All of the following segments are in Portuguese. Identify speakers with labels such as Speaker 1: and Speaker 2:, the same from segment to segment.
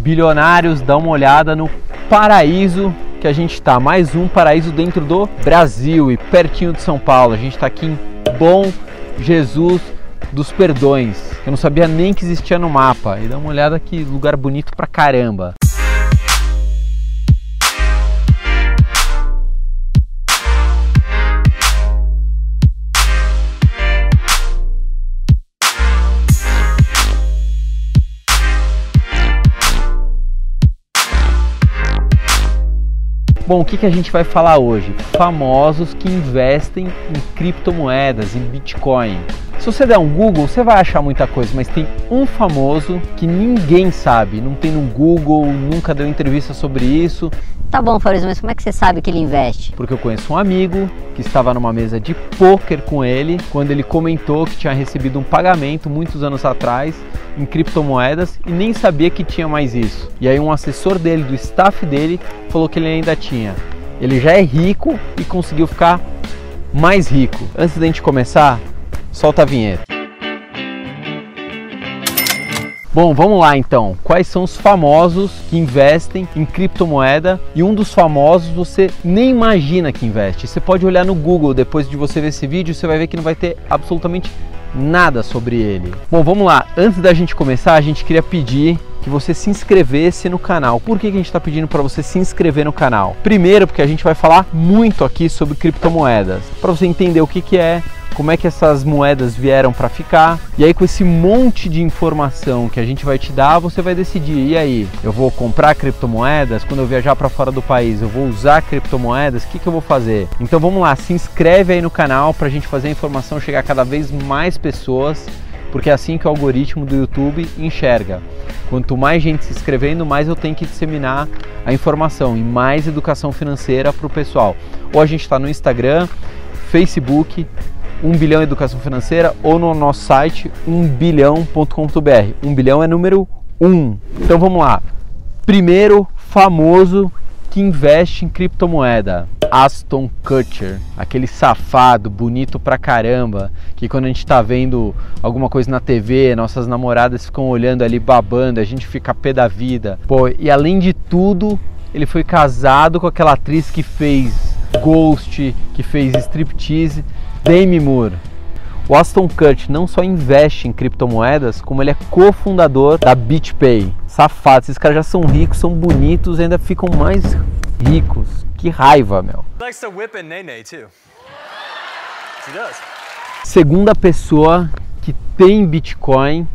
Speaker 1: Bilionários, dá uma olhada no paraíso que a gente está. Mais um paraíso dentro do Brasil e pertinho de São Paulo. A gente está aqui em Bom Jesus dos Perdões. Eu não sabia nem que existia no mapa. E dá uma olhada que lugar bonito pra caramba. Bom, o que, que a gente vai falar hoje? Famosos que investem em criptomoedas, em Bitcoin. Se você der um Google, você vai achar muita coisa, mas tem um famoso que ninguém sabe, não tem no Google, nunca deu entrevista sobre isso.
Speaker 2: Tá bom, Fabrício, mas como é que você sabe que ele investe?
Speaker 1: Porque eu conheço um amigo que estava numa mesa de poker com ele quando ele comentou que tinha recebido um pagamento muitos anos atrás em criptomoedas e nem sabia que tinha mais isso. E aí um assessor dele, do staff dele, falou que ele ainda tinha. Ele já é rico e conseguiu ficar mais rico. Antes da gente começar, solta a vinheta. Bom, vamos lá então. Quais são os famosos que investem em criptomoeda? E um dos famosos você nem imagina que investe. Você pode olhar no Google depois de você ver esse vídeo, você vai ver que não vai ter absolutamente nada sobre ele. Bom, vamos lá. Antes da gente começar, a gente queria pedir que você se inscrevesse no canal. Por que, que a gente está pedindo para você se inscrever no canal? Primeiro, porque a gente vai falar muito aqui sobre criptomoedas, para você entender o que, que é, como é que essas moedas vieram para ficar. E aí com esse monte de informação que a gente vai te dar, você vai decidir, e aí, eu vou comprar criptomoedas quando eu viajar para fora do país, eu vou usar criptomoedas, o que, que eu vou fazer? Então vamos lá, se inscreve aí no canal para a gente fazer a informação chegar a cada vez mais pessoas porque é assim que o algoritmo do YouTube enxerga. Quanto mais gente se inscrevendo, mais eu tenho que disseminar a informação e mais educação financeira para o pessoal. Ou a gente está no Instagram, Facebook, 1 bilhão educação financeira ou no nosso site 1bilhão.com.br. 1 bilhão é número 1. Então vamos lá. Primeiro famoso que investe em criptomoeda. Aston Kutcher, aquele safado bonito pra caramba, que quando a gente tá vendo alguma coisa na TV, nossas namoradas ficam olhando ali babando, a gente fica pé da vida. Pô, e além de tudo, ele foi casado com aquela atriz que fez Ghost, que fez Striptease, Demi Moore. O Aston Kutcher não só investe em criptomoedas, como ele é cofundador da BitPay. Safado, esses caras já são ricos, são bonitos e ainda ficam mais ricos. Que raiva, meu. Segunda pessoa que tem Bitcoin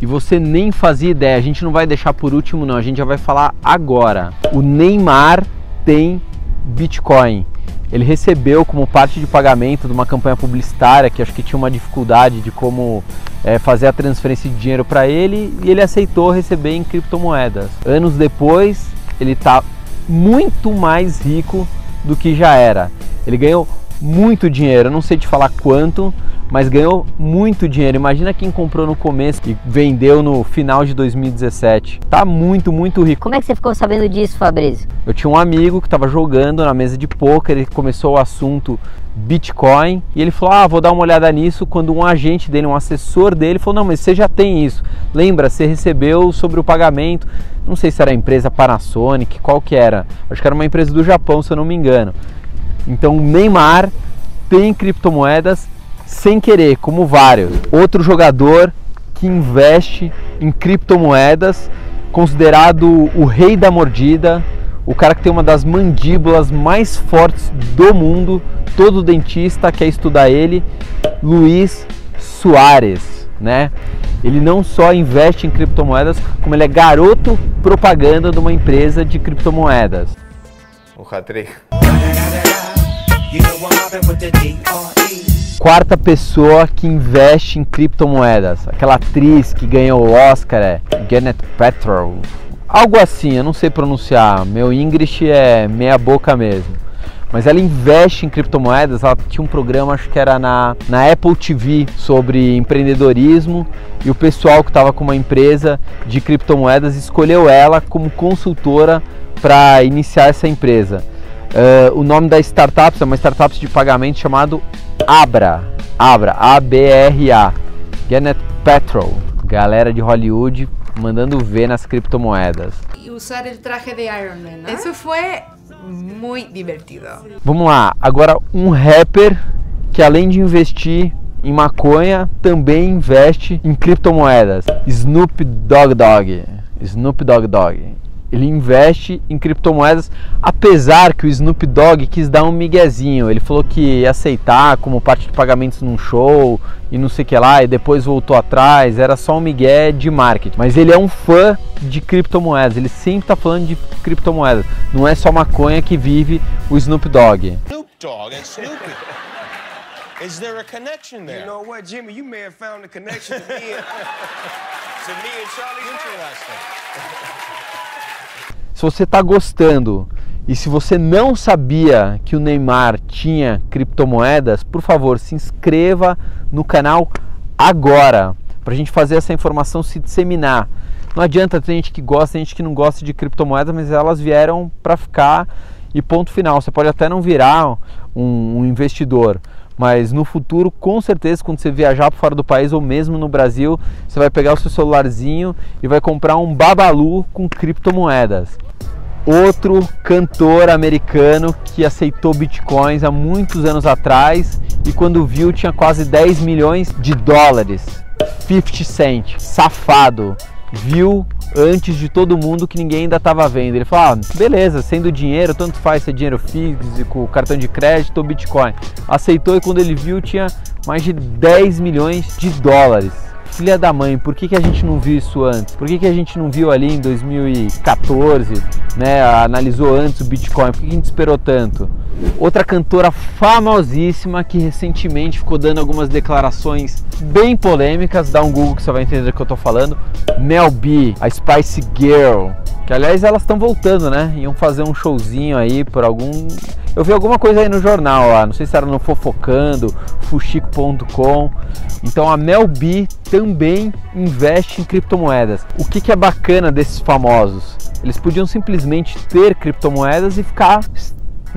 Speaker 1: e você nem fazia ideia, a gente não vai deixar por último não, a gente já vai falar agora. O Neymar tem Bitcoin ele recebeu como parte de pagamento de uma campanha publicitária que acho que tinha uma dificuldade de como é, fazer a transferência de dinheiro para ele e ele aceitou receber em criptomoedas. Anos depois, ele está muito mais rico do que já era. Ele ganhou muito dinheiro, eu não sei te falar quanto, mas ganhou muito dinheiro. Imagina quem comprou no começo e vendeu no final de 2017. Tá muito, muito rico.
Speaker 2: Como é que você ficou sabendo disso, Fabrício?
Speaker 1: Eu tinha um amigo que estava jogando na mesa de poker, ele começou o assunto Bitcoin e ele falou: "Ah, vou dar uma olhada nisso". Quando um agente dele, um assessor dele, falou: "Não, mas você já tem isso. Lembra, você recebeu sobre o pagamento. Não sei se era a empresa Panasonic, qual que era. Acho que era uma empresa do Japão, se eu não me engano. Então, o Neymar tem criptomoedas sem querer, como vários. Outro jogador que investe em criptomoedas, considerado o rei da mordida, o cara que tem uma das mandíbulas mais fortes do mundo, todo dentista quer estudar ele, Luiz Soares, né? Ele não só investe em criptomoedas, como ele é garoto propaganda de uma empresa de criptomoedas. O Rodrigo. Quarta pessoa que investe em criptomoedas. Aquela atriz que ganhou o Oscar é Gwyneth Paltrow. Algo assim, eu não sei pronunciar. Meu English é meia boca mesmo. Mas ela investe em criptomoedas. Ela tinha um programa, acho que era na, na Apple TV, sobre empreendedorismo. E o pessoal que estava com uma empresa de criptomoedas escolheu ela como consultora para iniciar essa empresa. Uh, o nome da startup é uma startup de pagamento chamado Abra, Abra, A-B-R-A, Gwyneth Paltrow, galera de Hollywood mandando ver nas criptomoedas.
Speaker 3: Y usar el traje de Iron Man. ¿no? Eso fue muy divertido.
Speaker 1: Vamos lá, agora um rapper que além de investir em maconha, também investe em criptomoedas. Snoop Dogg Dogg. Snoop Dogg Dogg. Ele investe em criptomoedas, apesar que o Snoop Dogg quis dar um miguezinho. Ele falou que ia aceitar como parte de pagamentos num show e não sei o que lá, e depois voltou atrás. Era só um migué de marketing. Mas ele é um fã de criptomoedas. Ele sempre está falando de criptomoedas. Não é só maconha que vive o Snoop Dogg.
Speaker 4: Snoop Dogg and Snoopy. Is there a connection there?
Speaker 5: You know what, Jimmy? You may have found the connection to me and, to me and Charlie.
Speaker 4: Interesting.
Speaker 1: Se você está gostando e se você não sabia que o Neymar tinha criptomoedas, por favor, se inscreva no canal agora para a gente fazer essa informação se disseminar. Não adianta ter gente que gosta, tem gente que não gosta de criptomoedas, mas elas vieram para ficar e ponto final. Você pode até não virar um, um investidor, mas no futuro, com certeza, quando você viajar para fora do país ou mesmo no Brasil, você vai pegar o seu celularzinho e vai comprar um babalu com criptomoedas. Outro cantor americano que aceitou bitcoins há muitos anos atrás e quando viu tinha quase 10 milhões de dólares. 50 Cent, safado, viu antes de todo mundo que ninguém ainda estava vendo. Ele falou: ah, beleza, sendo dinheiro, tanto faz ser dinheiro físico, cartão de crédito ou Bitcoin. Aceitou e quando ele viu tinha mais de 10 milhões de dólares. Filha da mãe, por que, que a gente não viu isso antes? Por que, que a gente não viu ali em 2014, né? Analisou antes o Bitcoin? Por que, que a gente esperou tanto? Outra cantora famosíssima que recentemente ficou dando algumas declarações bem polêmicas, dá um Google que você vai entender do que eu tô falando. Mel B, a Spice Girl, que aliás elas estão voltando, né? Iam fazer um showzinho aí por algum. Eu vi alguma coisa aí no jornal lá, não sei se era no Fofocando, Fuxico.com. Então a Mel B também investe em criptomoedas. O que, que é bacana desses famosos? Eles podiam simplesmente ter criptomoedas e ficar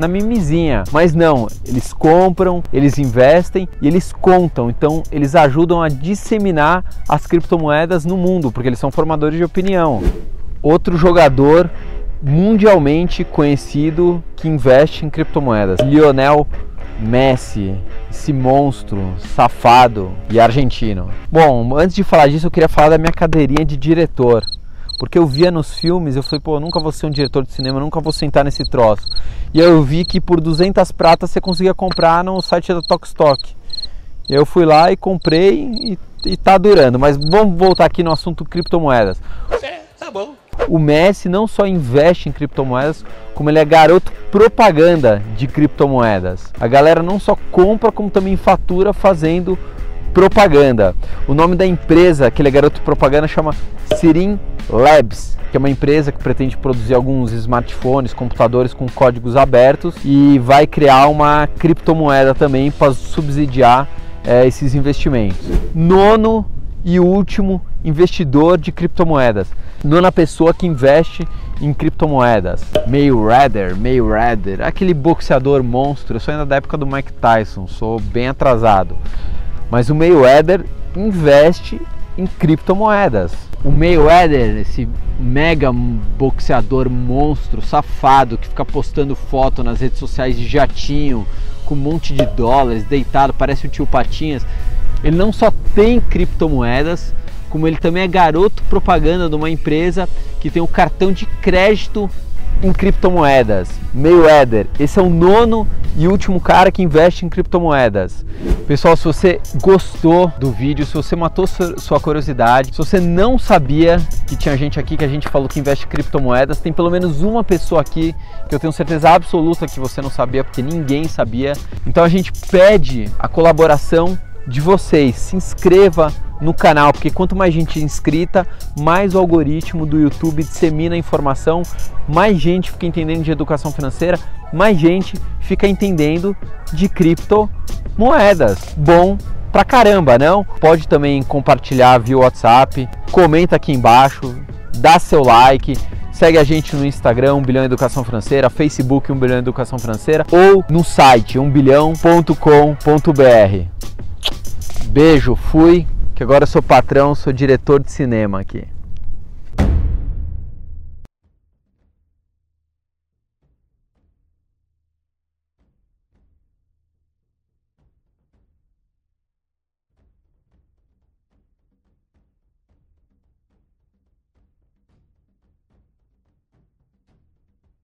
Speaker 1: na mimizinha. Mas não, eles compram, eles investem e eles contam. Então eles ajudam a disseminar as criptomoedas no mundo, porque eles são formadores de opinião. Outro jogador mundialmente conhecido que investe em criptomoedas, Lionel Messi, esse monstro safado e argentino. Bom, antes de falar disso, eu queria falar da minha cadeirinha de diretor. Porque eu via nos filmes, eu falei, pô, eu nunca vou ser um diretor de cinema, nunca vou sentar nesse troço. E aí eu vi que por 200 pratas você conseguia comprar no site da Tokstok. E eu fui lá e comprei e, e tá durando. Mas vamos voltar aqui no assunto criptomoedas.
Speaker 4: É, tá bom.
Speaker 1: O Messi não só investe em criptomoedas, como ele é garoto propaganda de criptomoedas. A galera não só compra, como também fatura fazendo propaganda. O nome da empresa que ele é garoto propaganda chama Sirin Labs, que é uma empresa que pretende produzir alguns smartphones, computadores com códigos abertos e vai criar uma criptomoeda também para subsidiar é, esses investimentos. Nono e último investidor de criptomoedas. Nona pessoa que investe em criptomoedas. Mayweather, Mayweather, aquele boxeador monstro. Eu sou ainda da época do Mike Tyson, sou bem atrasado. Mas o Mayweather investe em criptomoedas. O Mayweather, esse mega boxeador monstro, safado, que fica postando foto nas redes sociais de jatinho, com um monte de dólares, deitado, parece o tio Patinhas. Ele não só tem criptomoedas, como ele também é garoto propaganda de uma empresa que tem um cartão de crédito em criptomoedas. Mayweather, esse é o nono e último cara que investe em criptomoedas. Pessoal, se você gostou do vídeo, se você matou sua curiosidade, se você não sabia que tinha gente aqui que a gente falou que investe em criptomoedas, tem pelo menos uma pessoa aqui que eu tenho certeza absoluta que você não sabia, porque ninguém sabia. Então a gente pede a colaboração de vocês. Se inscreva no canal, porque quanto mais gente inscrita, mais o algoritmo do YouTube dissemina a informação, mais gente fica entendendo de educação financeira, mais gente fica entendendo de criptomoedas. Bom pra caramba, não? Pode também compartilhar via WhatsApp, comenta aqui embaixo, dá seu like, segue a gente no Instagram, 1 bilhão educação financeira, Facebook 1 bilhão educação financeira ou no site 1bilhão.com.br. Beijo, fui, que agora eu sou patrão, sou diretor de cinema aqui.